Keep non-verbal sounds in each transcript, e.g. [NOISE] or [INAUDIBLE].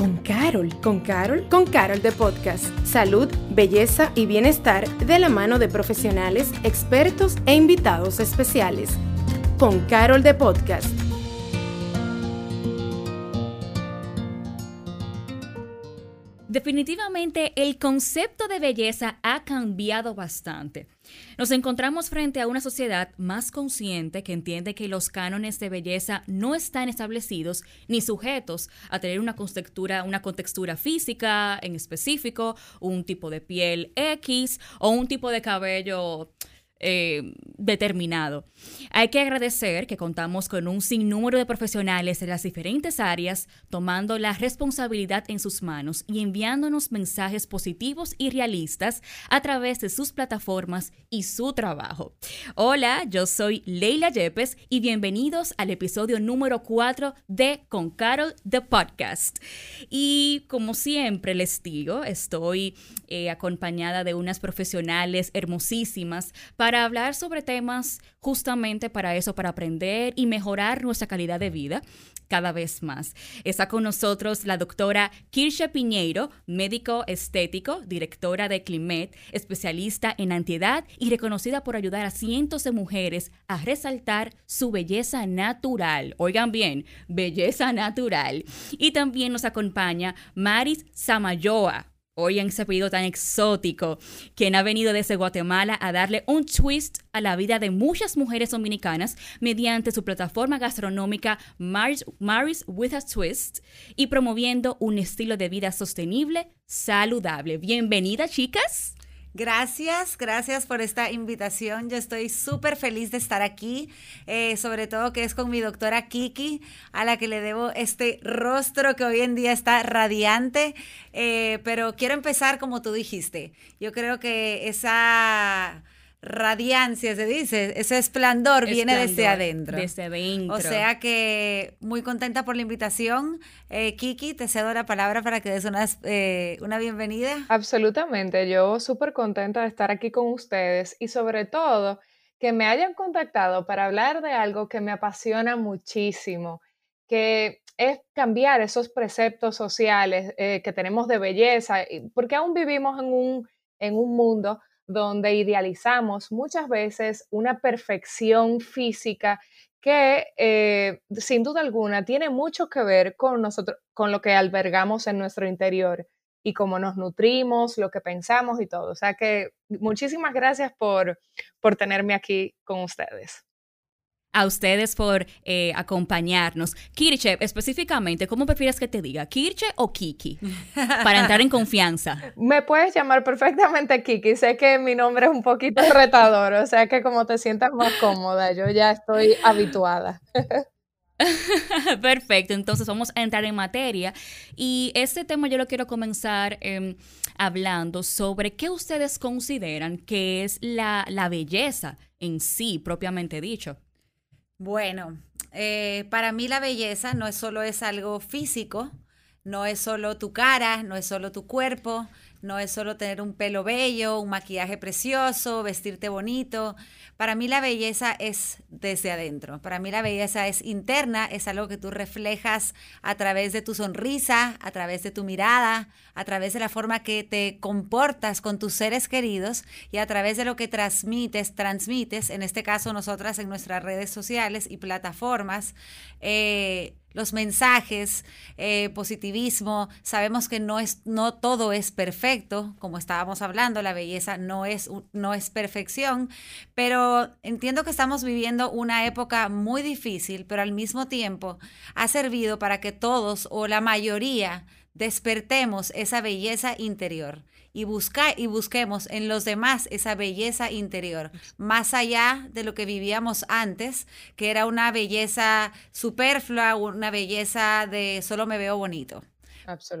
con Carol. ¿Con Carol? Con Carol de Podcast. Salud, belleza y bienestar de la mano de profesionales, expertos e invitados especiales. Con Carol de Podcast. Definitivamente el concepto de belleza ha cambiado bastante. Nos encontramos frente a una sociedad más consciente que entiende que los cánones de belleza no están establecidos ni sujetos a tener una contextura, una contextura física en específico, un tipo de piel X o un tipo de cabello eh, determinado. Hay que agradecer que contamos con un sinnúmero de profesionales de las diferentes áreas tomando la responsabilidad en sus manos y enviándonos mensajes positivos y realistas a través de sus plataformas y su trabajo. Hola, yo soy Leila Yepes y bienvenidos al episodio número 4 de Con Carol The Podcast. Y como siempre les digo, estoy eh, acompañada de unas profesionales hermosísimas para para hablar sobre temas justamente para eso, para aprender y mejorar nuestra calidad de vida cada vez más. Está con nosotros la doctora Kirsha Piñeiro, médico estético, directora de Climet, especialista en antiedad y reconocida por ayudar a cientos de mujeres a resaltar su belleza natural. Oigan bien, belleza natural. Y también nos acompaña Maris Samayoa, en ese pedido tan exótico, quien ha venido desde Guatemala a darle un twist a la vida de muchas mujeres dominicanas mediante su plataforma gastronómica Maris with a Twist y promoviendo un estilo de vida sostenible, saludable. Bienvenida, chicas. Gracias, gracias por esta invitación. Yo estoy súper feliz de estar aquí, eh, sobre todo que es con mi doctora Kiki, a la que le debo este rostro que hoy en día está radiante. Eh, pero quiero empezar como tú dijiste. Yo creo que esa radiancia, se dice, ese esplendor, viene desde adentro. Desde adentro. O sea que muy contenta por la invitación. Eh, Kiki, te cedo la palabra para que des una, eh, una bienvenida. Absolutamente, yo súper contenta de estar aquí con ustedes y sobre todo que me hayan contactado para hablar de algo que me apasiona muchísimo, que es cambiar esos preceptos sociales eh, que tenemos de belleza, porque aún vivimos en un, en un mundo donde idealizamos muchas veces una perfección física que eh, sin duda alguna tiene mucho que ver con nosotros, con lo que albergamos en nuestro interior y cómo nos nutrimos, lo que pensamos y todo. O sea que muchísimas gracias por, por tenerme aquí con ustedes a ustedes por eh, acompañarnos. Kirche, específicamente, ¿cómo prefieres que te diga? ¿Kirche o Kiki? Para entrar en [LAUGHS] confianza. Me puedes llamar perfectamente Kiki. Sé que mi nombre es un poquito retador, o sea que como te sientas más cómoda, yo ya estoy habituada. [LAUGHS] Perfecto, entonces vamos a entrar en materia y este tema yo lo quiero comenzar em, hablando sobre qué ustedes consideran que es la, la belleza en sí, propiamente dicho. Bueno, eh, para mí la belleza no es solo es algo físico, no es solo tu cara, no es solo tu cuerpo, no es solo tener un pelo bello, un maquillaje precioso, vestirte bonito. Para mí la belleza es desde adentro. Para mí la belleza es interna, es algo que tú reflejas a través de tu sonrisa, a través de tu mirada, a través de la forma que te comportas con tus seres queridos y a través de lo que transmites, transmites, en este caso nosotras en nuestras redes sociales y plataformas. Eh, los mensajes, eh, positivismo. Sabemos que no, es, no todo es perfecto, como estábamos hablando, la belleza no es, no es perfección, pero entiendo que estamos viviendo una época muy difícil, pero al mismo tiempo ha servido para que todos o la mayoría despertemos esa belleza interior y, busca, y busquemos en los demás esa belleza interior, más allá de lo que vivíamos antes, que era una belleza superflua, una belleza de solo me veo bonito.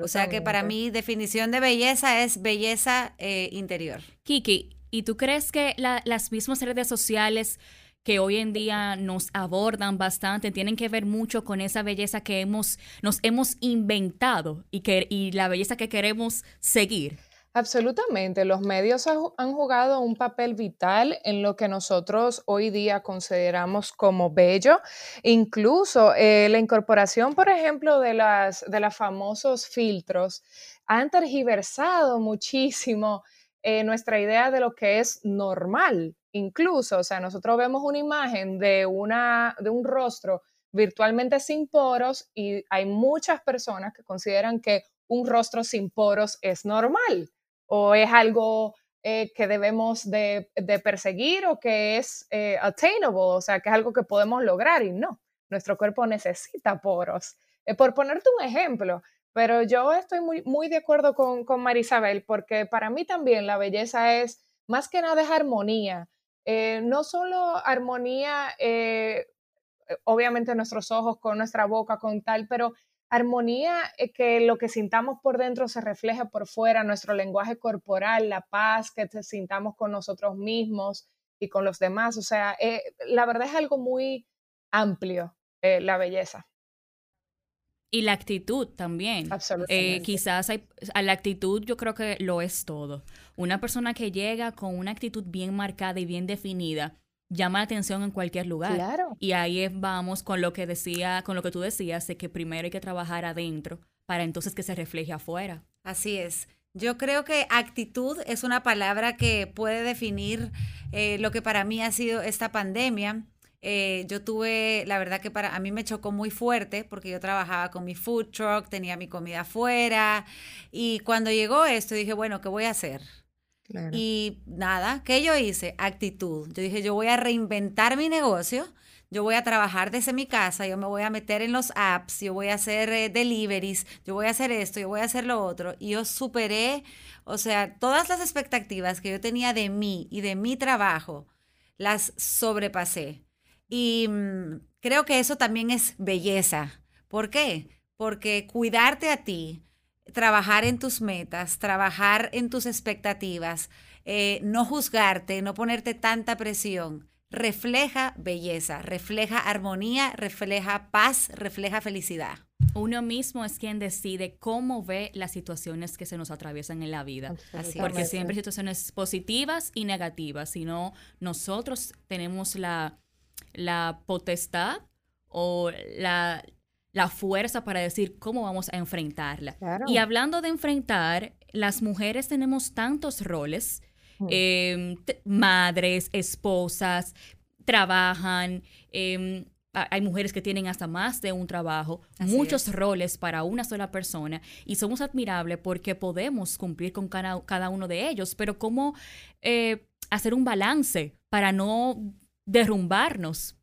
O sea que para mí definición de belleza es belleza eh, interior. Kiki, ¿y tú crees que las mismas redes sociales que hoy en día nos abordan bastante tienen que ver mucho con esa belleza que hemos, nos hemos inventado y, que, y la belleza que queremos seguir? Absolutamente, los medios han jugado un papel vital en lo que nosotros hoy día consideramos como bello. Incluso eh, la incorporación, por ejemplo, de, las, de los famosos filtros han tergiversado muchísimo eh, nuestra idea de lo que es normal. Incluso, o sea, nosotros vemos una imagen de, una, de un rostro virtualmente sin poros y hay muchas personas que consideran que un rostro sin poros es normal o es algo eh, que debemos de, perseguir o que es eh, attainable, o sea, que es algo que podemos lograr y no, nuestro cuerpo necesita poros. Eh, por ponerte un ejemplo, pero yo estoy muy, muy de acuerdo con, con Marisabel porque para mí también la belleza es más que nada es armonía. no solo armonía, obviamente nuestros ojos con nuestra boca, con tal, pero Armonía, es que lo que sintamos por dentro se refleja por fuera, nuestro lenguaje corporal, la paz que sintamos con nosotros mismos y con los demás. O sea, eh, la verdad es algo muy amplio, eh, la belleza. Y la actitud también. Eh, Absolutamente. quizás hay, a la actitud yo creo que lo es todo. Una persona que llega con una actitud bien marcada y bien definida, llama la atención en cualquier lugar. Claro. Y ahí vamos con lo que decía, con lo que tú decías, de que primero hay que trabajar adentro para entonces que se refleje afuera. Así es. Yo creo que actitud es una palabra que puede definir eh, lo que para mí ha sido esta pandemia. Eh, yo tuve, la verdad que para a mí me chocó muy fuerte porque yo trabajaba con mi food truck, tenía mi comida afuera y cuando llegó esto dije, bueno, ¿qué voy a hacer? Y nada, ¿qué yo hice? Actitud. Yo dije, yo voy a reinventar mi negocio, yo voy a trabajar desde mi casa, yo me voy a meter en los apps, yo voy a hacer eh, deliveries, yo voy a hacer esto, yo voy a hacer lo otro. Y yo superé, o sea, todas las expectativas que yo tenía de mí y de mi trabajo, las sobrepasé. Y mm, creo que eso también es belleza. ¿Por qué? Porque cuidarte a ti, trabajar en tus metas, trabajar en tus expectativas, eh, no juzgarte, no ponerte tanta presión, refleja belleza, refleja armonía, refleja paz, refleja felicidad. Uno mismo es quien decide cómo ve las situaciones que se nos atraviesan en la vida. Porque siempre hay situaciones positivas y negativas, sino nosotros tenemos la, la potestad o la, la fuerza para decir cómo vamos a enfrentarla. Y hablando de enfrentar, las mujeres tenemos tantos roles, mm. em, madres, esposas, trabajan, em, hay mujeres que tienen hasta más de un trabajo, muchos roles para una sola persona y somos admirables porque podemos cumplir con cada, cada uno de ellos, pero ¿cómo eh, hacer un balance para no derrumbarnos?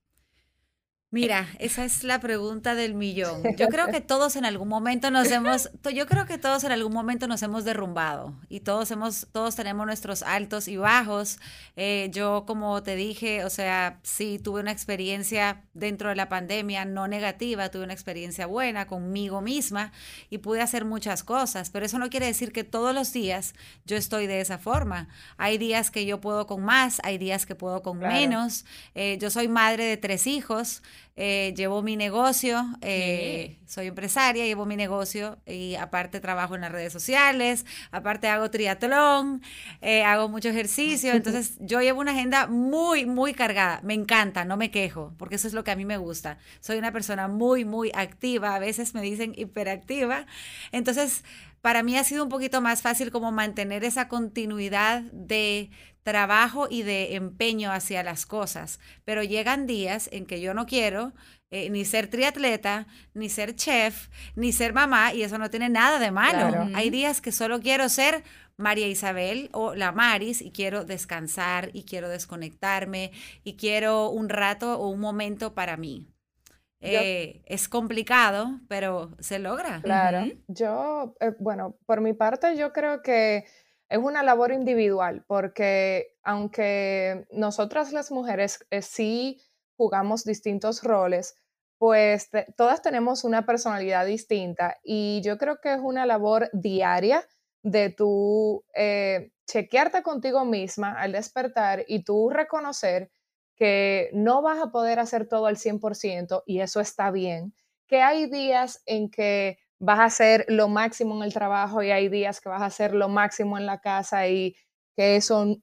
Mira, esa es la pregunta del millón. Yo creo que todos en algún momento nos hemos, yo creo que todos en algún momento nos hemos derrumbado y todos hemos, todos tenemos nuestros altos y bajos. Eh, yo, como te dije, o sea, sí tuve una experiencia dentro de la pandemia no negativa, tuve una experiencia buena conmigo misma y pude hacer muchas cosas, pero eso no quiere decir que todos los días yo estoy de esa forma. Hay días que yo puedo con más, hay días que puedo con menos. Eh, yo soy madre de tres hijos. Eh, llevo mi negocio, eh, soy empresaria, llevo mi negocio y aparte trabajo en las redes sociales, aparte hago triatlón, eh, hago mucho ejercicio, [LAUGHS] entonces yo llevo una agenda muy, muy cargada, me encanta, no me quejo, porque eso es lo que a mí me gusta. Soy una persona muy, muy activa, a veces me dicen hiperactiva, entonces para mí ha sido un poquito más fácil como mantener esa continuidad de trabajo y de empeño hacia las cosas, pero llegan días en que yo no quiero eh, ni ser triatleta, ni ser chef, ni ser mamá, y eso no tiene nada de malo. Hay días que solo quiero ser María Isabel o la Maris y quiero descansar y quiero desconectarme y quiero un rato o un momento para mí. Eh, es complicado, pero se logra. Claro. Yo, eh, bueno, por mi parte, yo creo que es una labor individual, porque aunque nosotras las mujeres eh, sí jugamos distintos roles, pues todas tenemos una personalidad distinta y yo creo que es una labor diaria de tú eh, chequearte contigo misma al despertar y tú reconocer que no vas a poder hacer todo al 100% y eso está bien, que hay días en que vas a hacer lo máximo en el trabajo y hay días que vas a hacer lo máximo en la casa y que eso,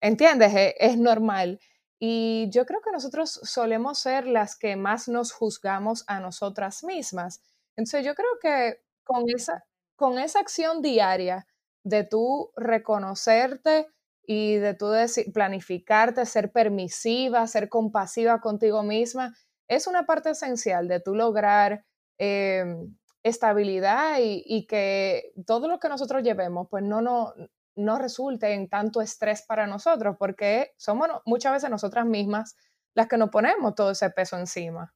¿entiendes? Es, es normal. Y yo creo que nosotros solemos ser las que más nos juzgamos a nosotras mismas. Entonces yo creo que con esa, con esa acción diaria de tú reconocerte y de tú planificarte, ser permisiva, ser compasiva contigo misma, es una parte esencial de tú lograr em, estabilidad y, que todo lo que nosotros llevemos, pues no, no, no resulte en tanto estrés para nosotros, porque somos muchas veces nosotras mismas las que nos ponemos todo ese peso encima.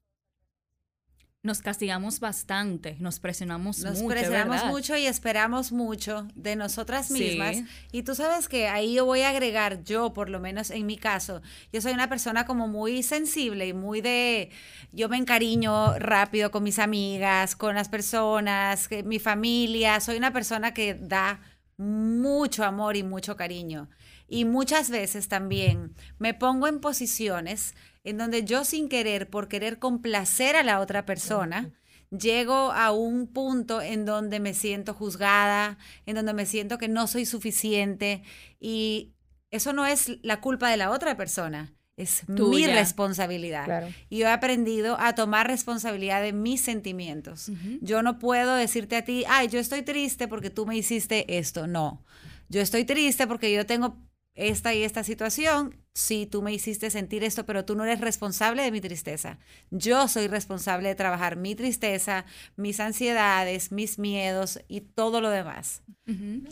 Nos castigamos bastante, nos presionamos mucho. Nos presionamos mucho y esperamos mucho de nosotras mismas. Y tú sabes que ahí yo voy a agregar, yo por lo menos en mi caso, yo soy una persona como muy sensible y muy de, yo me encariño rápido con mis amigas, con las personas, mi familia, soy una persona que da mucho amor y mucho cariño. Y muchas veces también me pongo en posiciones en donde yo sin querer, por querer complacer a la otra persona, llego a un punto en donde me siento juzgada, en donde me siento que no soy suficiente y eso no es la culpa de la otra persona, es mi responsabilidad. Y yo he aprendido a tomar responsabilidad de mis sentimientos. Yo no puedo decirte a ti, ay, yo estoy triste porque tú me hiciste esto. No, yo estoy triste porque yo tengo esta y esta situación, sí, tú me hiciste sentir esto, pero tú no eres responsable de mi tristeza. Yo soy responsable de trabajar mi tristeza, mis ansiedades, mis miedos y todo lo demás.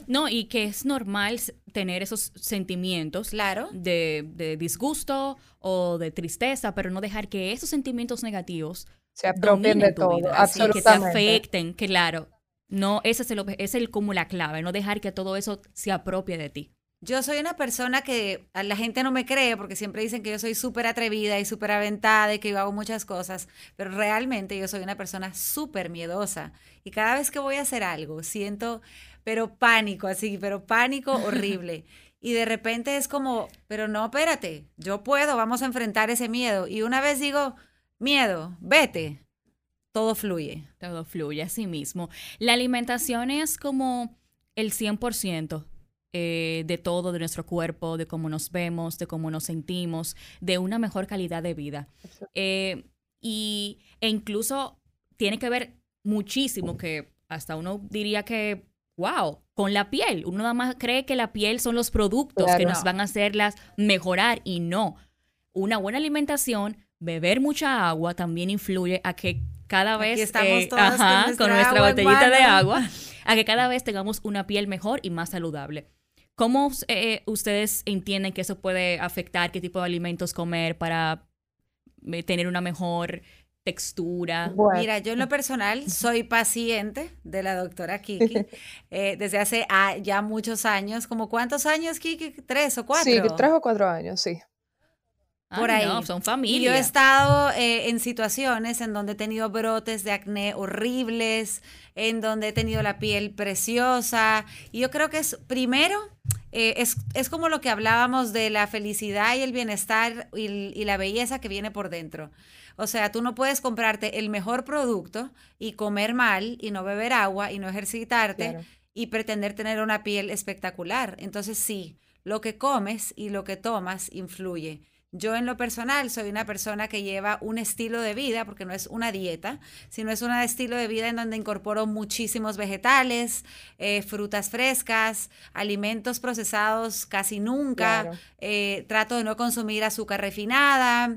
No, y que es normal tener esos sentimientos claro. de, disgusto o de tristeza, pero no dejar que esos sentimientos negativos se apropien de todo, absolutamente. que te afecten, claro. No, ese es el, es el como la clave, no dejar que todo eso se apropie de ti. Yo soy una persona que a la gente no me cree porque siempre dicen que yo soy súper atrevida y súper aventada y que yo hago muchas cosas, pero realmente yo soy una persona súper miedosa y cada vez que voy a hacer algo siento, pero pánico, así, pero pánico [LAUGHS] horrible. Y de repente es como, pero no, espérate, yo puedo, vamos a enfrentar ese miedo. Y una vez digo, miedo, vete, todo fluye. Todo fluye así mismo. La alimentación es como el 100% eh, de todo, de nuestro cuerpo, de cómo nos vemos, de cómo nos sentimos, de una mejor calidad de vida. Eh, y, e incluso tiene que ver muchísimo que hasta uno diría que, wow, con la piel. Uno nada más cree que la piel son los productos que nos van a hacerlas mejorar y no. Una buena alimentación, beber mucha agua también influye a que cada vez estamos con, con nuestra botellita de agua, a que cada vez tengamos una piel mejor y más saludable. ¿Cómo eh, ustedes entienden que eso puede afectar qué tipo de alimentos comer para eh, tener una mejor textura? Mira, yo en lo personal soy paciente de la doctora Kiki [LAUGHS] eh, desde hace ah, ya muchos años. ¿Como cuántos años, Kiki? ¿Tres o cuatro? Sí, tres o cuatro años, sí. Por ahí. son familia. Y yo he estado en situaciones en donde he tenido brotes de acné horribles, en donde he tenido la piel preciosa. Y yo creo que es, primero, eh, es, como lo que hablábamos de la felicidad y el bienestar y, la belleza que viene por dentro. O sea, tú no puedes comprarte el mejor producto y comer mal y no beber agua y no ejercitarte y pretender tener una piel espectacular. Entonces sí, lo que comes y lo que tomas influye. Yo en lo personal soy una persona que lleva un estilo de vida, porque no es una dieta, sino es un estilo de vida en donde incorporo muchísimos vegetales, eh, frutas frescas, alimentos procesados casi nunca, eh, trato de no consumir azúcar refinada.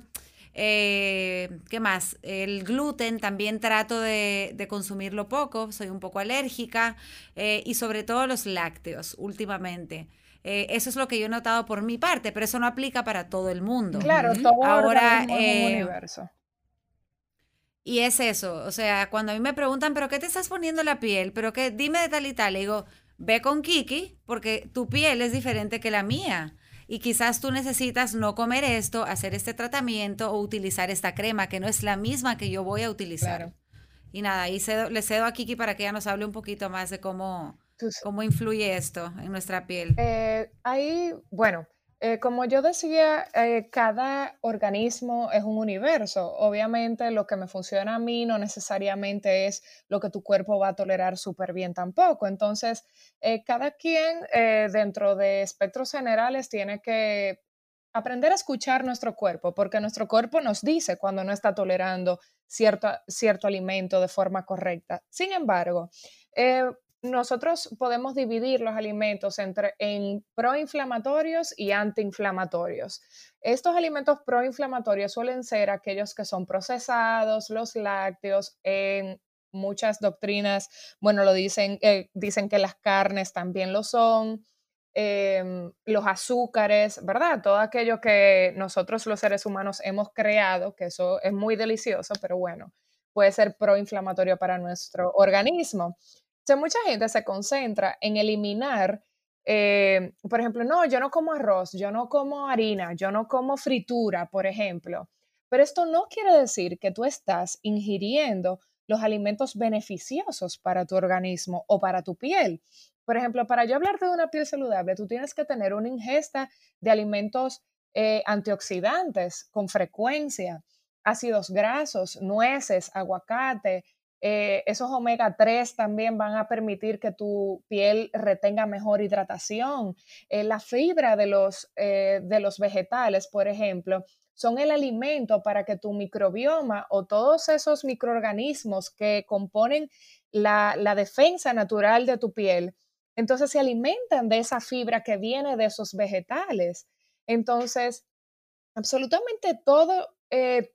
Eh, ¿Qué más? El gluten también trato de, de, consumirlo poco, soy un poco alérgica y sobre todo los lácteos últimamente. Eh, eso es lo que yo he notado por mi parte, pero eso no aplica para todo el mundo. Claro, todo Ahora, eh, universo. Y es eso, o sea, cuando a mí me preguntan, ¿pero qué te estás poniendo la piel? ¿Pero qué? Dime de tal y tal. Le digo, ve con Kiki, porque tu piel es diferente que la mía. Y quizás tú necesitas no comer esto, hacer este tratamiento o utilizar esta crema, que no es la misma que yo voy a utilizar. Y nada, ahí le cedo a Kiki para que ella nos hable un poquito más de cómo, ¿Cómo influye esto en nuestra piel? Eh, ahí, bueno, Eh, como yo decía, eh, cada organismo es un universo. Obviamente lo que me funciona a mí no necesariamente es lo que tu cuerpo va a tolerar súper bien tampoco. Entonces, eh, cada quien dentro de espectros generales tiene que aprender a escuchar nuestro cuerpo, porque nuestro cuerpo nos dice cuando no está tolerando cierto, cierto alimento de forma correcta. Sin embargo, nosotros podemos dividir los alimentos entre en proinflamatorios y antiinflamatorios. Estos alimentos proinflamatorios suelen ser aquellos que son procesados, los lácteos, en muchas doctrinas, bueno, lo dicen, eh, dicen que las carnes también lo son, em, los azúcares, ¿verdad? Todo aquello que nosotros los seres humanos hemos creado, que eso es muy delicioso, pero bueno, puede ser proinflamatorio para nuestro organismo mucha gente se concentra en eliminar, eh, por ejemplo, no, yo no como arroz, yo no como harina, yo no como fritura, por ejemplo. Pero esto no quiere decir que tú estás ingiriendo los alimentos beneficiosos para tu organismo o para tu piel. Por ejemplo, para yo hablarte de una piel saludable, tú tienes que tener una ingesta de alimentos eh, antioxidantes con frecuencia, ácidos grasos, nueces, aguacate, eh, esos omega 3 también van a permitir que tu piel retenga mejor hidratación. Eh, la fibra de los, eh, de los vegetales, por ejemplo, son el alimento para que tu microbioma o todos esos microorganismos que componen la, la defensa natural de tu piel, entonces se alimentan de esa fibra que viene de esos vegetales. Entonces, absolutamente todo,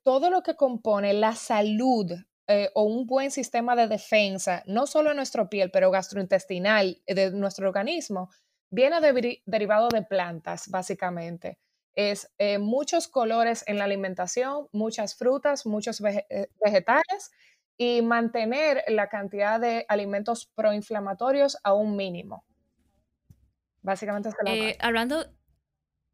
todo lo que compone la salud eh, o un buen sistema de defensa, no solo en nuestra piel, pero gastrointestinal eh, de nuestro organismo, viene derivado de plantas, básicamente. Es eh, muchos colores en la alimentación, muchas frutas, muchos vegetales y mantener la cantidad de alimentos proinflamatorios a un mínimo. Básicamente es eh, hablando,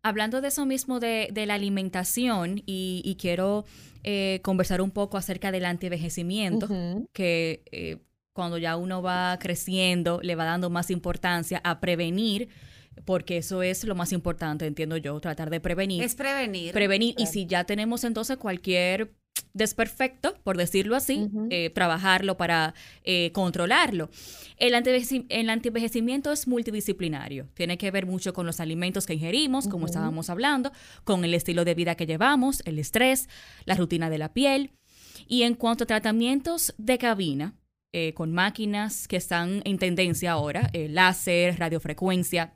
hablando de eso mismo de, la alimentación y quiero eh, conversar un poco acerca del antivejecimiento, que eh, cuando ya uno va creciendo le va dando más importancia a prevenir porque eso es lo más importante, entiendo yo, tratar de prevenir. Es prevenir. Prevenir, y si ya tenemos entonces cualquier desperfecto, por decirlo así, eh, trabajarlo para eh, controlarlo. El, antivejecimiento es multidisciplinario, tiene que ver mucho con los alimentos que ingerimos, como estábamos hablando, con el estilo de vida que llevamos, el estrés, la rutina de la piel. Y en cuanto a tratamientos de cabina, eh, con máquinas que están en tendencia ahora, láser, radiofrecuencia,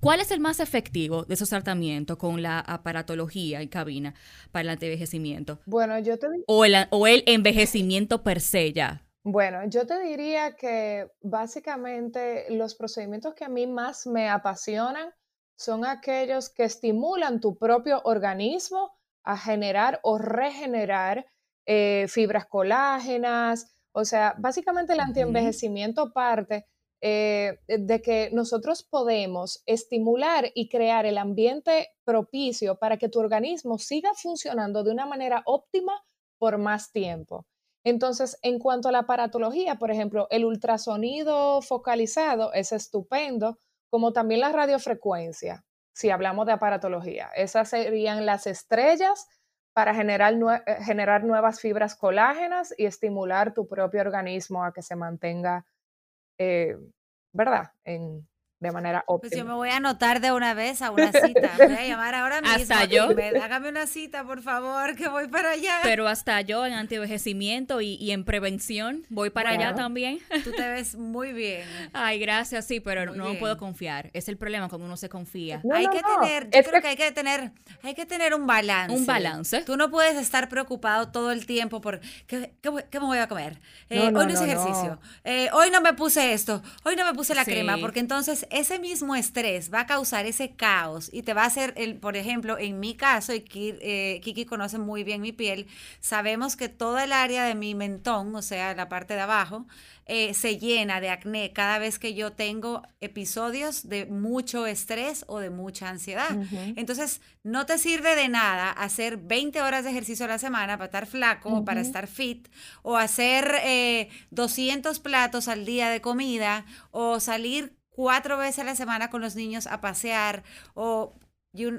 ¿Cuál es el más efectivo de esos tratamientos con la aparatología en cabina para el antivejecimiento? Bueno, yo te o el, o el envejecimiento per se ya. Bueno, yo te diría que básicamente los procedimientos que a mí más me apasionan son aquellos que estimulan tu propio organismo a generar o regenerar eh, fibras colágenas. O sea, básicamente el antienvejecimiento parte eh, de que nosotros podemos estimular y crear el ambiente propicio para que tu organismo siga funcionando de una manera óptima por más tiempo. Entonces, en cuanto a la aparatología, por ejemplo, el ultrasonido focalizado es estupendo, como también la radiofrecuencia, si hablamos de aparatología. Esas serían las estrellas para generar, eh, generar nuevas fibras colágenas y estimular tu propio organismo a que se mantenga eh, ¿verdad? De manera óptima. Pues yo me voy a anotar de una vez a una cita. Voy a llamar ahora [LAUGHS] mismo. Hasta yo. hágame una cita, por favor, que voy para allá. Pero hasta yo en antivejecimiento y, y en prevención voy para allá también. Tú te ves muy bien. [LAUGHS] Ay, gracias, sí, pero no puedo confiar. Es el problema cuando uno se confía. hay que tener, yo creo que... hay que tener, hay que tener un balance. Un balance. Tú no puedes estar preocupado todo el tiempo por qué, qué, me voy a comer. Eh, hoy no, es ejercicio. Eh, hoy no me puse esto. Hoy no me puse la crema, porque entonces ese mismo estrés va a causar ese caos y te va a hacer, el, por ejemplo, en mi caso, y eh, Kiki, conoce muy bien mi piel, sabemos que toda el área de mi mentón, o sea, la parte de abajo, eh, se llena de acné cada vez que yo tengo episodios de mucho estrés o de mucha ansiedad. Entonces, no te sirve de nada hacer 20 horas de ejercicio a la semana para estar flaco o para estar fit, o hacer 200 eh, platos al día de comida, o salir cuatro veces a la semana con los niños a pasear o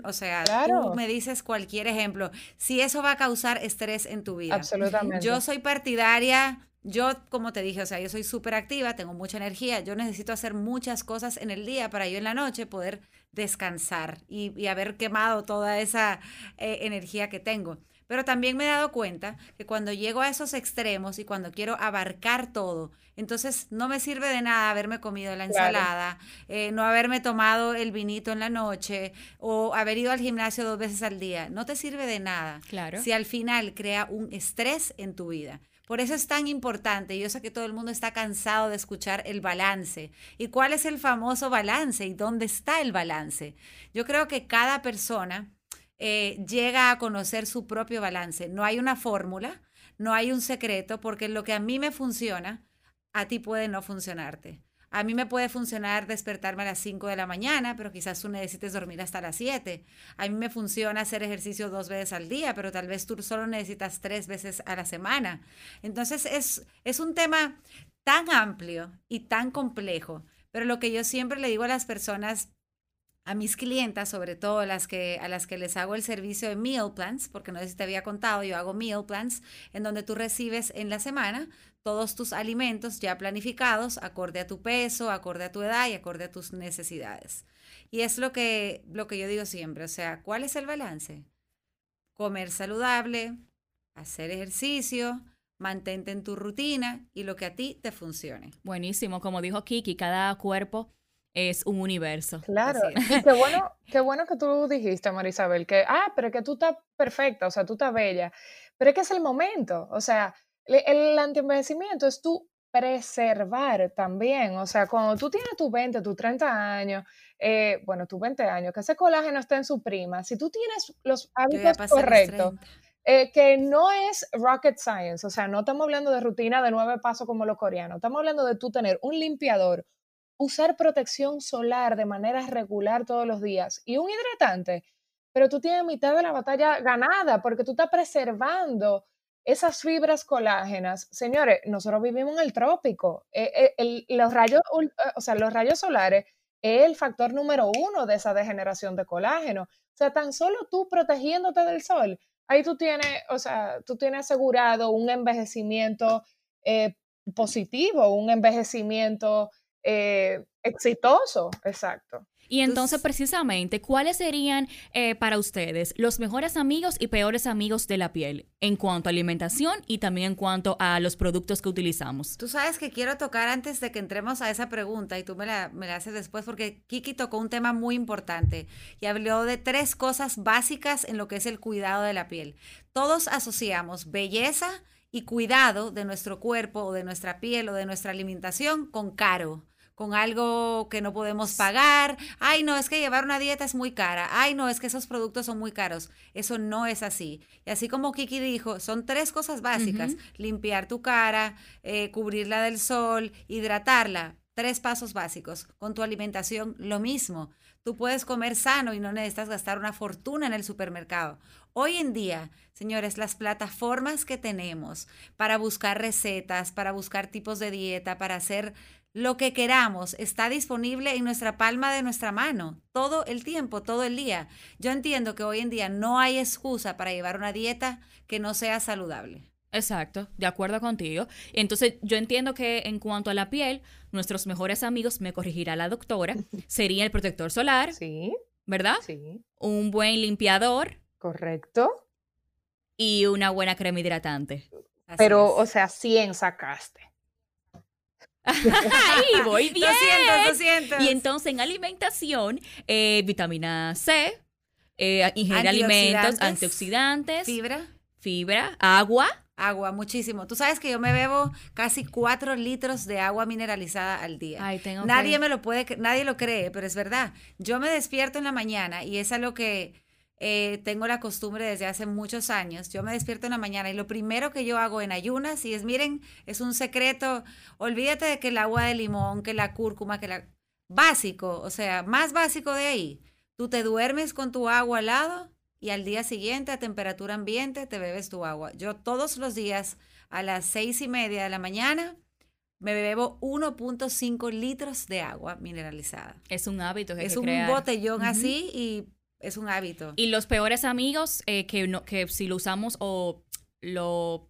o sea, tú me dices cualquier ejemplo. Si eso va a causar estrés en tu vida. Absolutamente. Yo soy partidaria, yo como te dije, o sea, yo soy súper activa, tengo mucha energía, yo necesito hacer muchas cosas en el día para yo en la noche poder descansar y, haber quemado toda esa eh, energía que tengo. Pero también me he dado cuenta que cuando llego a esos extremos y cuando quiero abarcar todo, entonces no me sirve de nada haberme comido la ensalada, eh, no haberme tomado el vinito en la noche o haber ido al gimnasio dos veces al día. No te sirve de nada claro. si al final crea un estrés en tu vida. Por eso es tan importante. Yo sé que todo el mundo está cansado de escuchar el balance. ¿Y cuál es el famoso balance? ¿Y dónde está el balance? Yo creo que cada persona eh, llega a conocer su propio balance. No hay una fórmula, no hay un secreto, porque lo que a mí me funciona, a ti puede no funcionarte. A mí me puede funcionar despertarme a las 5 de la mañana, pero quizás tú necesites dormir hasta las 7. A mí me funciona hacer ejercicio dos veces al día, pero tal vez tú solo necesitas tres veces a la semana. Entonces es, es un tema tan amplio y tan complejo, pero lo que yo siempre le digo a las personas a mis clientas, sobre todo las que, a las que les hago el servicio de meal plans, porque no sé si te había contado, yo hago meal plans, en donde tú recibes en la semana todos tus alimentos ya planificados, acorde a tu peso, acorde a tu edad y acorde a tus necesidades. Y es lo que, lo que yo digo siempre, o sea, ¿cuál es el balance? Comer saludable, hacer ejercicio, mantente en tu rutina y lo que a ti te funcione. Buenísimo, como dijo Kiki, cada cuerpo es un universo. Claro, y qué bueno, qué bueno que tú dijiste, Marisabel, que, ah, pero que tú estás perfecta, o sea, tú estás bella, pero es que es el momento, o sea, el antienvejecimiento es tú preservar también, o sea, cuando tú tienes tus 20, tus 30 años, eh, bueno, tus 20 años, que ese colágeno está en su prima, si tú tienes los hábitos correctos, eh, que no es rocket science, o sea, no estamos hablando de rutina de nueve pasos como los coreanos, estamos hablando de tú tener un limpiador, usar protección solar de manera regular todos los días y un hidratante, pero tú tienes mitad de la batalla ganada porque tú estás preservando esas fibras colágenas. Señores, nosotros vivimos en el trópico. Eh, eh, los, rayos, eh, o sea, los rayos solares es el factor número uno de esa degeneración de colágeno. O sea, tan solo tú protegiéndote del sol, ahí tú tienes, o sea, tú tienes asegurado un envejecimiento positivo, un envejecimiento eh, exitoso, exacto. Y entonces, precisamente, ¿cuáles serían eh, para ustedes los mejores amigos y peores amigos de la piel en cuanto a alimentación y también en cuanto a los productos que utilizamos? Tú sabes que quiero tocar antes de que entremos a esa pregunta y tú me la, me la haces después porque Kiki tocó un tema muy importante y habló de tres cosas básicas en lo que es el cuidado de la piel. Todos asociamos belleza y cuidado de nuestro cuerpo o de nuestra piel o de nuestra alimentación con caro con algo que no podemos pagar. Ay, no, es que llevar una dieta es muy cara. Ay, no, es que esos productos son muy caros. Eso no es así. Y así como Kiki dijo, son tres cosas básicas. Limpiar tu cara, eh, cubrirla del sol, hidratarla. Tres pasos básicos. Con tu alimentación, lo mismo. Tú puedes comer sano y no necesitas gastar una fortuna en el supermercado. Hoy en día, señores, las plataformas que tenemos para buscar recetas, para buscar tipos de dieta, para hacer lo que queramos está disponible en nuestra palma de nuestra mano, todo el tiempo, todo el día. Yo entiendo que hoy en día no hay excusa para llevar una dieta que no sea saludable. Exacto, de acuerdo contigo. Entonces, yo entiendo que en cuanto a la piel, nuestros mejores amigos, me corregirá la doctora, [LAUGHS] sería el protector solar. Sí. ¿Verdad? Sí. Un buen limpiador. Correcto. Y una buena crema hidratante. Pero, o sea, 100 sacaste. Ay, [LAUGHS] voy bien. Lo siento, Y entonces en alimentación, eh, vitamina C, eh, ingerir alimentos, antioxidantes, fibra, fibra, agua. Agua, muchísimo. Tú sabes que yo me bebo casi cuatro litros de agua mineralizada al día. Ay, tengo nadie me lo puede, nadie lo cree, pero es verdad. Yo me despierto en la mañana y es algo que eh, tengo la costumbre desde hace muchos años. Yo me despierto en la mañana y lo primero que yo hago en ayunas, y es, miren, es un secreto, olvídate de que el agua de limón, que la cúrcuma, que la... Básico, o sea, más básico de ahí. Tú te duermes con tu agua al lado y al día siguiente a temperatura ambiente te bebes tu agua. Yo todos los días a las seis y media de la mañana me bebo 1.5 litros de agua mineralizada. Es un hábito que Es un botellón así y es un hábito. Y los peores amigos eh, que, no, que si lo usamos o lo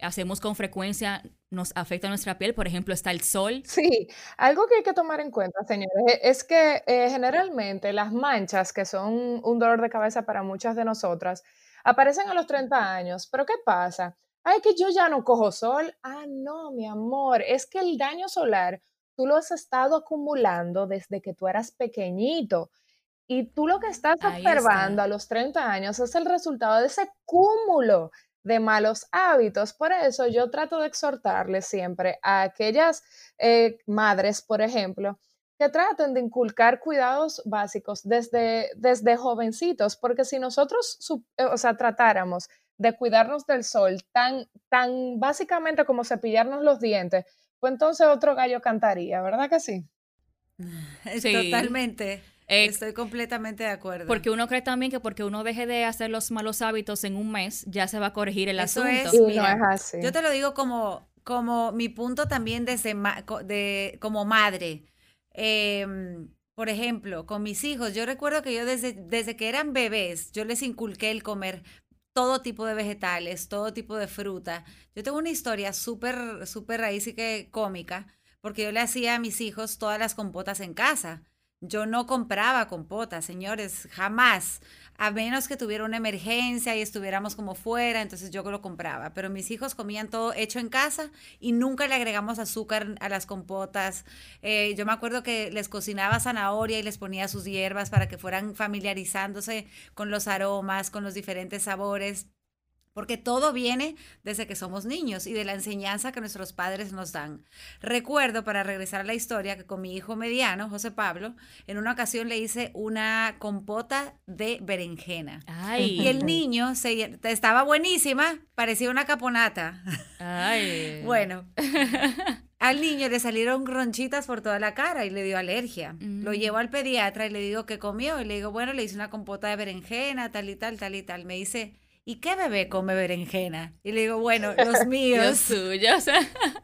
hacemos con frecuencia nos afecta nuestra piel, por ejemplo, está el sol. Sí, algo que hay que tomar en cuenta, señores, e, es que eh, generalmente las manchas, que son un dolor de cabeza para muchas de nosotras, aparecen a los 30 años. Pero ¿qué pasa? Ay, que yo ya no cojo sol. Ah, no, mi amor, es que el daño solar tú lo has estado acumulando desde que tú eras pequeñito. Y tú lo que estás observando a los 30 años es el resultado de ese cúmulo de malos hábitos. Por eso yo trato de exhortarles siempre a aquellas eh, madres, por ejemplo, que traten de inculcar cuidados básicos desde, desde jovencitos, porque si nosotros, eh, o sea, tratáramos de cuidarnos del sol tan, tan básicamente como cepillarnos los dientes, pues entonces otro gallo cantaría, ¿verdad que sí? [LAUGHS] sí. Totalmente. Estoy completamente de acuerdo. Porque uno cree también que porque uno deje de hacer los malos hábitos en un mes, ya se va a corregir el asunto. Es, Yo te lo digo como, como mi punto también desde de, como madre. Em, por ejemplo, con mis hijos, yo recuerdo que yo desde, desde que eran bebés, yo les inculqué el comer todo tipo de vegetales, todo tipo de fruta. Yo tengo una historia súper, súper raíz y que cómica, porque yo le hacía a mis hijos todas las compotas en casa. Yo no compraba compota, señores, jamás. A menos que tuviera una emergencia y estuviéramos como fuera, entonces yo lo compraba. Pero mis hijos comían todo hecho en casa y nunca le agregamos azúcar a las compotas. Eh, yo me acuerdo que les cocinaba zanahoria y les ponía sus hierbas para que fueran familiarizándose con los aromas, con los diferentes sabores porque todo viene desde que somos niños y de la enseñanza que nuestros padres nos dan. Recuerdo, para regresar a la historia, que con mi hijo mediano, José Pablo, en una ocasión le hice una compota de berenjena. Ay. Y el niño se, estaba buenísima, parecía una caponata. Ay. [LAUGHS] bueno. Al niño le salieron ronchitas por toda la cara y le dio alergia. Lo mm. llevo al pediatra y le digo que comió. Y le digo, bueno, le hice una compota de berenjena, tal y tal, tal y tal. Me dice, ¿y qué bebé come berenjena? Y le digo, bueno, [LAUGHS] los míos. los suyos.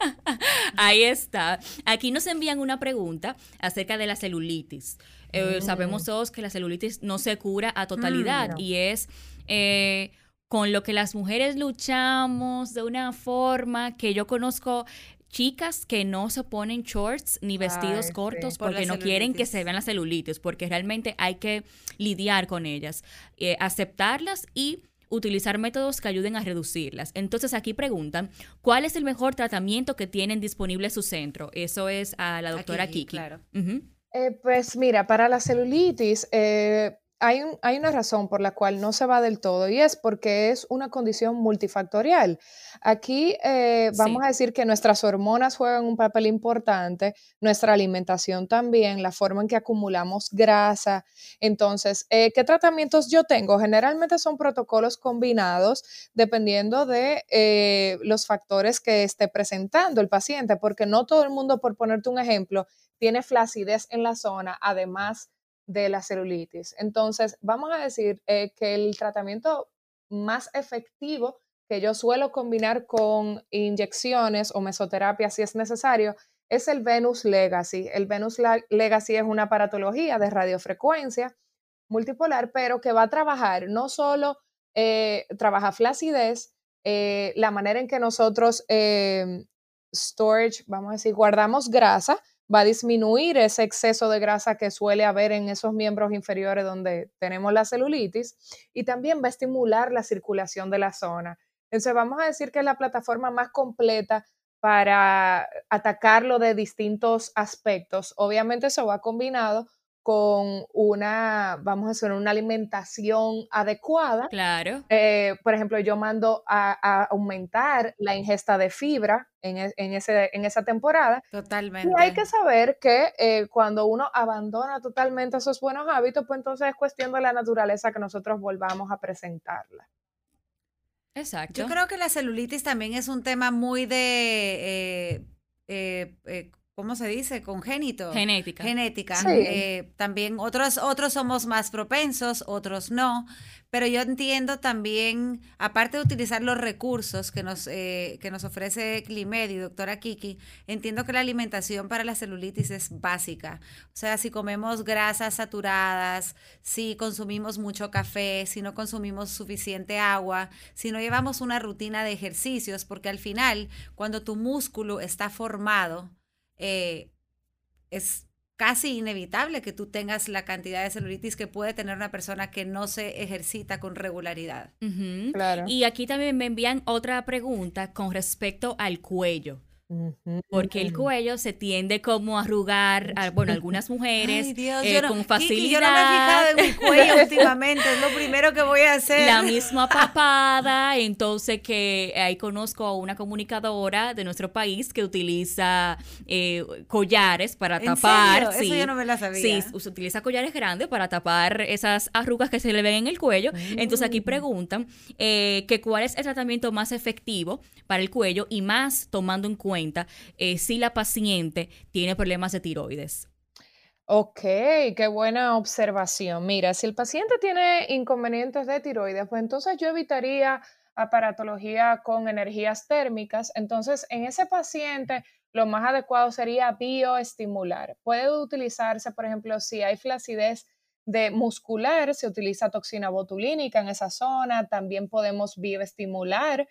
[LAUGHS] Ahí está. Aquí nos envían una pregunta acerca de la celulitis. Eh, mm. Sabemos todos que la celulitis no se cura a totalidad mm, y es... Eh, con lo que las mujeres luchamos de una forma que yo conozco chicas que no se ponen shorts ni vestidos cortos porque no quieren que se vean las celulitis, porque realmente hay que lidiar con ellas, eh, aceptarlas y utilizar métodos que ayuden a reducirlas. Entonces aquí preguntan, ¿cuál es el mejor tratamiento que tienen disponible en su centro? Eso es a la doctora Kiki. Claro. Eh, pues mira, para la celulitis, eh, hay, hay, una razón por la cual no se va del todo y es porque es una condición multifactorial. Aquí eh, vamos a decir que nuestras hormonas juegan un papel importante, nuestra alimentación también, la forma en que acumulamos grasa. Entonces, eh, ¿qué tratamientos yo tengo? Generalmente son protocolos combinados dependiendo de eh, los factores que esté presentando el paciente, porque no todo el mundo, por ponerte un ejemplo, tiene flacidez en la zona, además de la celulitis. Entonces, vamos a decir eh, que el tratamiento más efectivo que yo suelo combinar con inyecciones o mesoterapia si es necesario es el Venus Legacy. El Venus Legacy es una aparatología de radiofrecuencia multipolar, pero que va a trabajar no solo eh, trabaja flacidez, eh, la manera en que nosotros storage, vamos a decir, guardamos grasa, va a disminuir ese exceso de grasa que suele haber en esos miembros inferiores donde tenemos la celulitis y también va a estimular la circulación de la zona. Entonces vamos a decir que es la plataforma más completa para atacarlo de distintos aspectos. Obviamente eso va combinado con una, vamos a decir, una alimentación adecuada. Claro. Eh, por ejemplo, yo mando a, aumentar la ingesta de fibra en, e, en, ese, en esa temporada. Totalmente. Y hay que saber que eh, cuando uno abandona totalmente esos buenos hábitos, pues entonces es cuestión de la naturaleza que nosotros volvamos a presentarla. Exacto. Yo creo que la celulitis también es un tema muy de... Eh, ¿cómo se dice? Congénito. Genética. Genética. Eh, también otros, otros somos más propensos, otros no. Pero yo entiendo también, aparte de utilizar los recursos que nos, eh, que nos ofrece Climed y doctora Kiki, entiendo que la alimentación para la celulitis es básica. O sea, si comemos grasas saturadas, si consumimos mucho café, si no consumimos suficiente agua, si no llevamos una rutina de ejercicios, porque al final, cuando tu músculo está formado, eh, es casi inevitable que tú tengas la cantidad de celulitis que puede tener una persona que no se ejercita con regularidad. claro. Y aquí también me envían otra pregunta con respecto al cuello. Porque el cuello se tiende como a arrugar, a, bueno, algunas mujeres eh, con facilidad. yo no me he fijado en mi cuello últimamente, es lo primero que voy a hacer. La misma [LAUGHS] papada, entonces que ahí conozco a una comunicadora de nuestro país que utiliza eh, collares para tapar. Sí, Eso yo no me la sabía. Sí, utiliza collares grandes para tapar esas arrugas que se le ven en el cuello. Entonces aquí mm. preguntan eh, que cuál es el tratamiento más efectivo para el cuello y más tomando en cuenta eh, si la paciente tiene problemas de tiroides. Ok, qué buena observación. Mira, si el paciente tiene inconvenientes de tiroides, pues entonces yo evitaría aparatología con energías térmicas. Entonces, en ese paciente, lo más adecuado sería bioestimular. Puede utilizarse, por ejemplo, si hay flacidez de muscular, se utiliza toxina botulínica en esa zona. También podemos bioestimular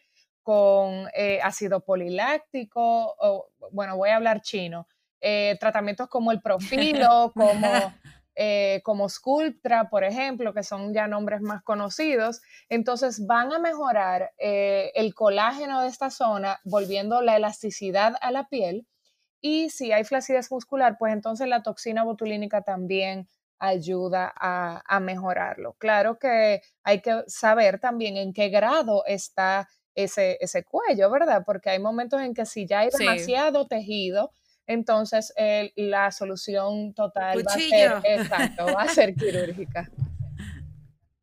con eh, ácido poliláctico, o, bueno, voy a hablar chino, eh, tratamientos como el profilo, [LAUGHS] como, [LAUGHS] eh, como Sculptra, por ejemplo, que son ya nombres más conocidos, entonces van a mejorar el colágeno de esta zona, volviendo la elasticidad a la piel. Y si hay flacidez muscular, pues entonces la toxina botulínica también ayuda a, a, mejorarlo. Claro que hay que saber también en qué grado está ese, ese cuello, ¿verdad? Porque hay momentos en que si ya hay demasiado tejido, entonces la solución total va a ser, exacto, va a ser quirúrgica.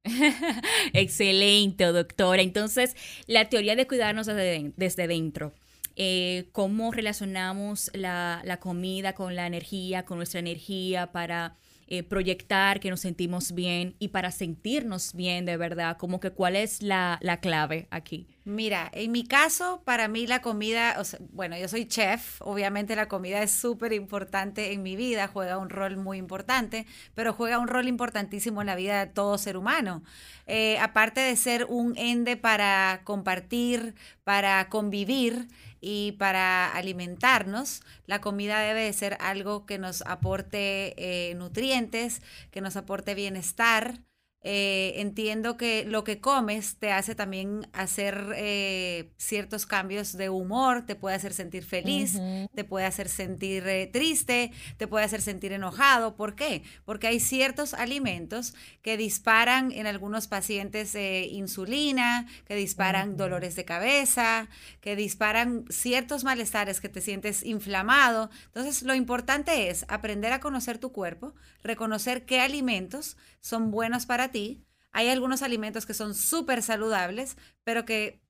[LAUGHS] Excelente, doctora. Entonces, la teoría de cuidarnos desde, dentro. Eh, cómo relacionamos la, la, comida con la energía, con nuestra energía para eh, proyectar que nos sentimos bien y para sentirnos bien de verdad, como que cuál es la, clave aquí. Mira, en mi caso, para mí la comida, bueno, yo soy chef, obviamente la comida es súper importante en mi vida, juega un rol muy importante, pero juega un rol importantísimo en la vida de todo ser humano. Eh, aparte de ser un ende para compartir, para convivir, y para alimentarnos, la comida debe de ser algo que nos aporte eh, nutrientes, que nos aporte bienestar, eh, entiendo que lo que comes te hace también hacer eh, ciertos cambios de humor, te puede hacer sentir feliz, te puede hacer sentir eh, triste, te puede hacer sentir enojado. ¿Por qué? Porque hay ciertos alimentos que disparan en algunos pacientes insulina, que disparan dolores de cabeza, que disparan ciertos malestares que te sientes inflamado. Entonces, lo importante es aprender a conocer tu cuerpo, reconocer qué alimentos son buenos para ti. Hay algunos alimentos que son súper saludables, pero que,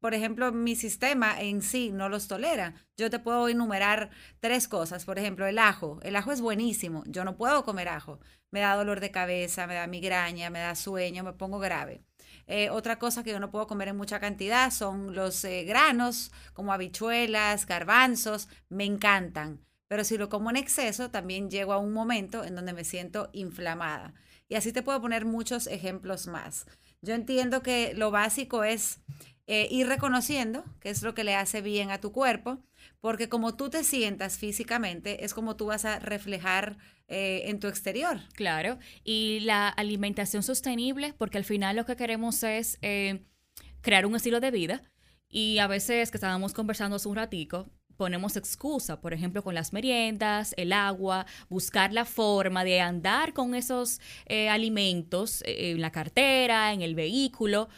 por ejemplo, mi sistema en sí no los tolera. Yo te puedo enumerar tres cosas. Por ejemplo, el ajo. El ajo es buenísimo. Yo no puedo comer ajo. Me da dolor de cabeza, me da migraña, me da sueño, me pongo grave. Eh, otra cosa que yo no puedo comer en mucha cantidad son los eh, granos, como habichuelas, garbanzos. Me encantan. Pero si lo como en exceso, también llego a un momento en donde me siento inflamada. Y así te puedo poner muchos ejemplos más. Yo entiendo que lo básico es eh, ir reconociendo qué es lo que le hace bien a tu cuerpo, porque como tú te sientas físicamente, es como tú vas a reflejar eh, en tu exterior. Claro, y la alimentación sostenible, porque al final lo que queremos es eh, crear un estilo de vida. Y a veces que estábamos conversando hace un ratico, ponemos excusa, por ejemplo, con las meriendas, el agua, buscar la forma de andar con esos eh, alimentos eh, en la cartera, en el vehículo,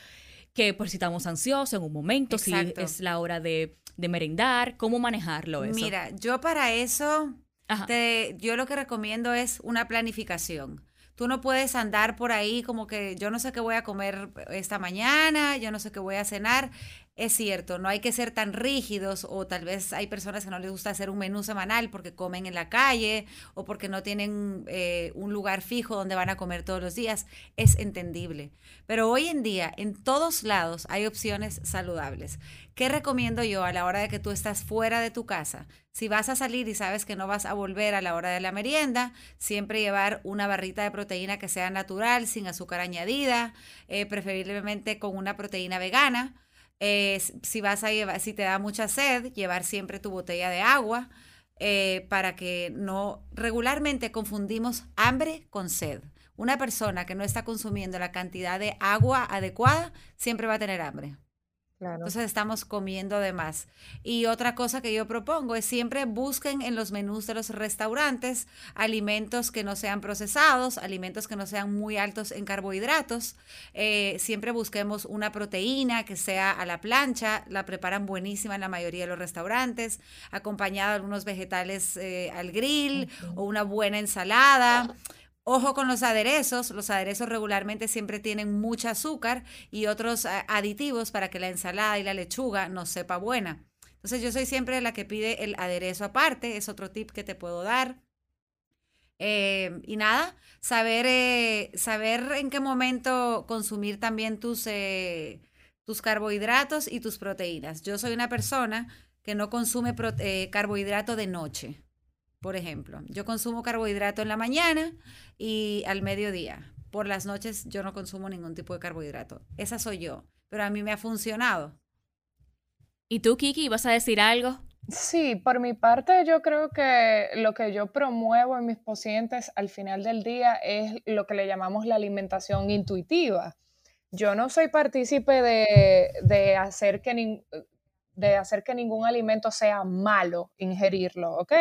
que por si estamos ansiosos en un momento, si es la hora de, merendar, cómo manejarlo eso. Mira, yo para eso, yo lo que recomiendo es una planificación. Tú no puedes andar por ahí como que yo no sé qué voy a comer esta mañana, yo no sé qué voy a cenar es cierto, no hay que ser tan rígidos o tal vez hay personas que no les gusta hacer un menú semanal porque comen en la calle o porque no tienen eh, un lugar fijo donde van a comer todos los días. Es entendible. Pero hoy en día en todos lados hay opciones saludables. ¿Qué recomiendo yo a la hora de que tú estás fuera de tu casa? Si vas a salir y sabes que no vas a volver a la hora de la merienda, siempre llevar una barrita de proteína que sea natural, sin azúcar añadida, eh, preferiblemente con una proteína vegana eh, si vas a llevar, si te da mucha sed, llevar siempre tu botella de agua eh, para que no regularmente confundimos hambre con sed. Una persona que no está consumiendo la cantidad de agua adecuada siempre va a tener hambre. Entonces estamos comiendo de más. Y otra cosa que yo propongo es siempre busquen en los menús de los restaurantes alimentos que no sean procesados, alimentos que no sean muy altos en carbohidratos. Eh, siempre busquemos una proteína que sea a la plancha, la preparan buenísima en la mayoría de los restaurantes, acompañada de algunos vegetales eh, al grill o una buena ensalada. Ojo con los aderezos, los aderezos regularmente siempre tienen mucho azúcar y otros eh, aditivos para que la ensalada y la lechuga no sepa buena. Entonces yo soy siempre la que pide el aderezo aparte, es otro tip que te puedo dar. Eh, y nada, saber, eh, saber en qué momento consumir también tus, tus carbohidratos y tus proteínas. Yo soy una persona que no consume carbohidrato de noche por ejemplo. Yo consumo carbohidrato en la mañana y al mediodía. Por las noches yo no consumo ningún tipo de carbohidrato. Esa soy yo, pero a mí me ha funcionado. ¿Y tú, Kiki, vas a decir algo? Sí, por mi parte yo creo que lo que yo promuevo en mis pacientes al final del día es lo que le llamamos la alimentación intuitiva. Yo no soy partícipe de, de hacer, que de hacer que ningún alimento sea malo ingerirlo, ¿ok?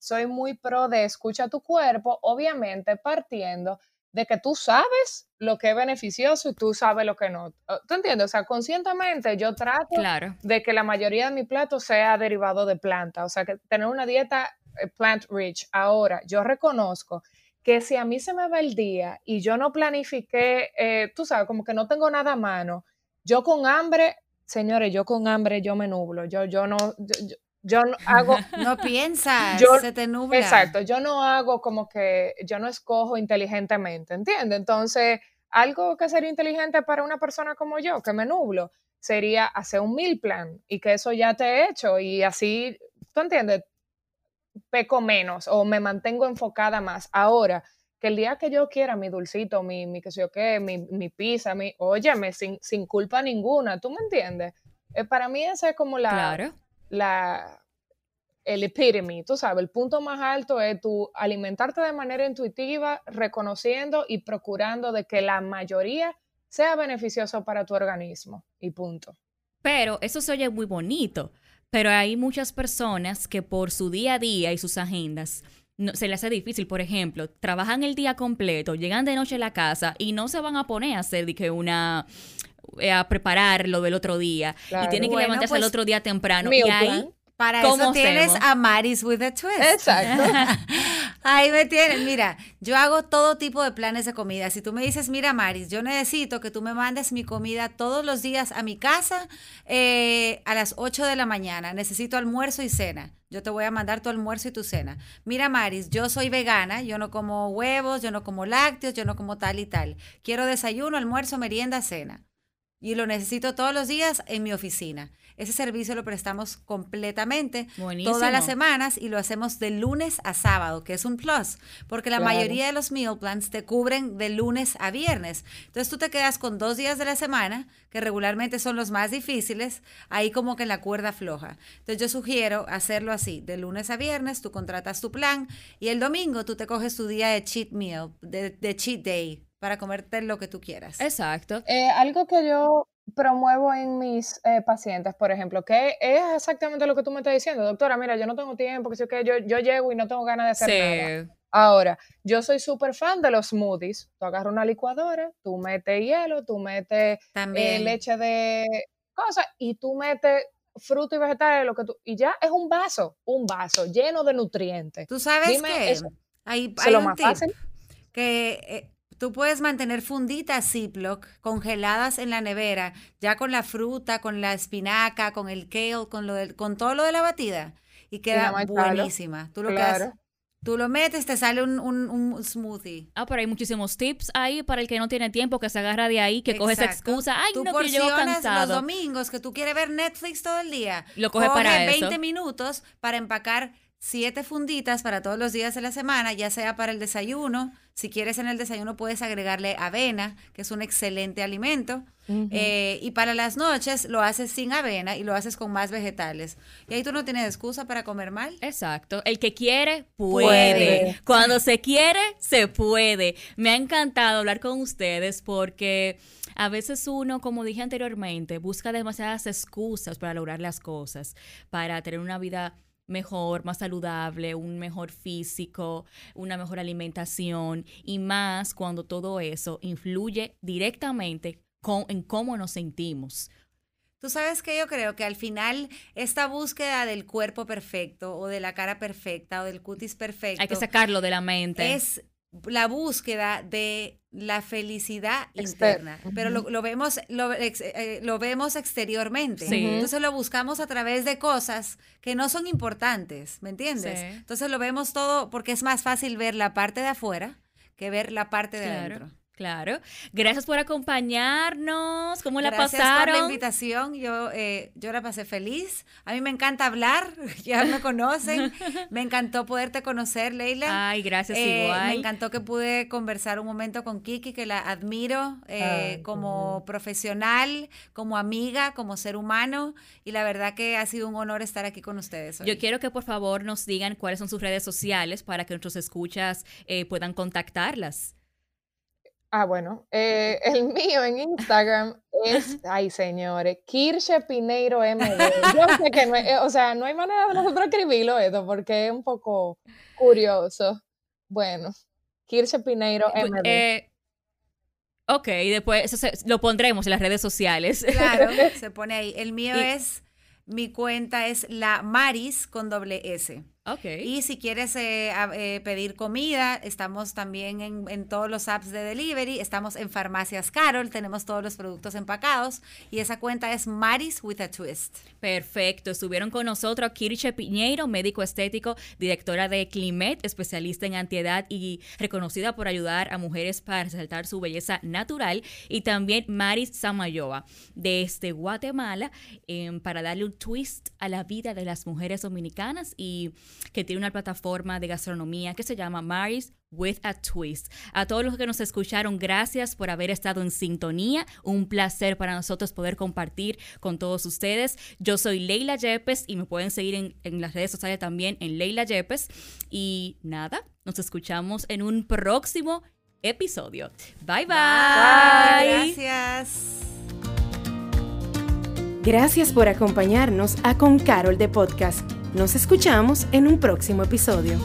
Soy muy pro de escucha tu cuerpo, obviamente partiendo de que tú sabes lo que es beneficioso y tú sabes lo que no. Oh, ¿Tú entiendes? O sea, conscientemente yo trato de que la mayoría de mi plato sea derivado de planta, o sea, que tener una dieta eh, plant rich. Ahora, yo reconozco que si a mí se me va el día y yo no planifiqué, eh, tú sabes, como que no tengo nada a mano, yo con hambre, señores, yo con hambre yo me nublo, yo, yo no, yo no hago... [LAUGHS] No piensas, se te nubla. Exacto, yo no hago como que, yo no escojo inteligentemente, ¿entiendes? Entonces, algo que sería inteligente para una persona como yo, que me nublo, sería hacer un meal plan y que eso ya te he hecho y así, ¿tú entiendes? Peco menos o me mantengo enfocada más. Ahora, que el día que yo quiera mi dulcito, mi, mi qué sé yo qué, mi, mi pizza, mi, óyeme, sin, sin culpa ninguna, ¿tú me entiendes? Eh, para mí esa es como la... Claro la, el epitome, tú sabes, el punto más alto es tu alimentarte de manera intuitiva, reconociendo y procurando de que la mayoría sea beneficioso para tu organismo y punto. Pero eso se oye muy bonito, pero hay muchas personas que por su día a día y sus agendas no, se les hace difícil, por ejemplo, trabajan el día completo, llegan de noche a la casa y no se van a poner a hacer que una a preparar lo del otro día y tiene que levantarse el pues, otro día temprano. Y ahí, para eso tienes a Maris with a twist. Exacto. [LAUGHS] Ahí me tienes. Mira, yo hago todo tipo de planes de comida. Si tú me dices, mira, Maris, yo necesito que tú me mandes mi comida todos los días a mi casa eh, a las 8 de la mañana. Necesito almuerzo y cena. Yo te voy a mandar tu almuerzo y tu cena. Mira, Maris, yo soy vegana, yo no como huevos, yo no como lácteos, yo no como tal y tal. Quiero desayuno, almuerzo, merienda, cena y lo necesito todos los días en mi oficina. Ese servicio lo prestamos completamente todas las semanas y lo hacemos de lunes a sábado, que es un plus, porque la mayoría de los meal plans te cubren de lunes a viernes. Entonces tú te quedas con dos días de la semana, que regularmente son los más difíciles, ahí como que en la cuerda floja. Entonces yo sugiero hacerlo así, de lunes a viernes, tú contratas tu plan y el domingo tú te coges tu día de cheat meal, de, de cheat day, para comerte lo que tú quieras. Exacto. Eh, algo que yo promuevo en mis eh, pacientes, por ejemplo, que es exactamente lo que tú me estás diciendo, doctora, mira, yo no tengo tiempo, que, que yo, yo llego y no tengo ganas de hacer nada. Ahora, yo soy súper fan de los smoothies. Tú agarras una licuadora, tú metes hielo, tú metes eh, leche de cosas y tú metes fruta y vegetales, lo que tú, y ya es un vaso, un vaso lleno de nutrientes. Tú sabes que hay, hay lo más fácil. que tú puedes mantener funditas Ziploc congeladas en la nevera, ya con la fruta, con la espinaca, con el kale, con, lo con todo lo de la batida. Y queda buenísima. Tú lo claro. Tú lo metes, te sale un, un, smoothie. Ah, pero hay muchísimos tips ahí para el que no tiene tiempo, que se agarra de ahí, que coge esa excusa. Ay, no, que yo cansado. los domingos, que tú quieres ver Netflix todo el día. Lo coge, para 20 minutos para empacar siete funditas para todos los días de la semana, ya sea para el desayuno. Si quieres en el desayuno puedes agregarle avena, que es un excelente alimento. Eh, y para las noches lo haces sin avena y lo haces con más vegetales. Y ahí tú no tienes excusa para comer mal. Exacto. El que quiere, puede. Cuando se quiere, se puede. Me ha encantado hablar con ustedes porque a veces uno, como dije anteriormente, busca demasiadas excusas para lograr las cosas, para tener una vida mejor, más saludable, un mejor físico, una mejor alimentación y más cuando todo eso influye directamente con, en cómo nos sentimos. Tú sabes que yo creo que al final esta búsqueda del cuerpo perfecto o de la cara perfecta o del cutis perfecto. Hay que sacarlo de la mente. Es la búsqueda de la felicidad interna, pero lo, vemos lo, eh, lo, vemos exteriormente. Entonces lo buscamos a través de cosas que no son importantes, ¿me entiendes? Entonces lo vemos todo porque es más fácil ver la parte de afuera que ver la parte de adentro. Claro. Gracias por acompañarnos. ¿Cómo la pasaron? Gracias por la invitación. Yo, eh, yo la pasé feliz. A mí me encanta hablar. [LAUGHS] Ya me conocen. [LAUGHS] me encantó poderte conocer, Leila. Ay, gracias eh, igual. Me encantó que pude conversar un momento con Kiki, que la admiro eh, como profesional, como amiga, como ser humano. Y la verdad que ha sido un honor estar aquí con ustedes. Hoy. Yo quiero que por favor nos digan cuáles son sus redes sociales para que nuestros escuchas puedan contactarlas. Ah, bueno, eh, [LAUGHS] el mío en Instagram es, ay señores, Kirsche Pineiro MD. Yo sé que no hay, [LAUGHS] eh, o sea, no hay manera de nosotros escribirlo esto porque es un poco curioso. Bueno, Kirsche Pineiro MD. Eh, ok, después eso lo pondremos en las redes sociales. Claro, [LAUGHS] se pone ahí. El mío es, mi cuenta es la Maris con doble S. Y si quieres eh, eh, pedir comida, estamos también en, todos los apps de delivery, estamos en Farmacias Carol, tenemos todos los productos empacados y esa cuenta es Maris with a Twist. Perfecto, estuvieron con nosotros Kirche Piñeiro, médico estético, directora de Climet, especialista en antiedad y reconocida por ayudar a mujeres para resaltar su belleza natural, y también Maris Samayoa, desde Guatemala, em, para darle un twist a la vida de las mujeres dominicanas y que tiene una plataforma de gastronomía que se llama Maris with a Twist. A todos los que nos escucharon, gracias por haber estado en sintonía. Un placer para nosotros poder compartir con todos ustedes. Yo soy Leila Yepes y me pueden seguir en, en las redes sociales también en Leila Yepes. Y nada, nos escuchamos en un próximo episodio. Bye bye. bye. Gracias. Gracias por acompañarnos a Con Carol de Podcast. Nos escuchamos en un próximo episodio.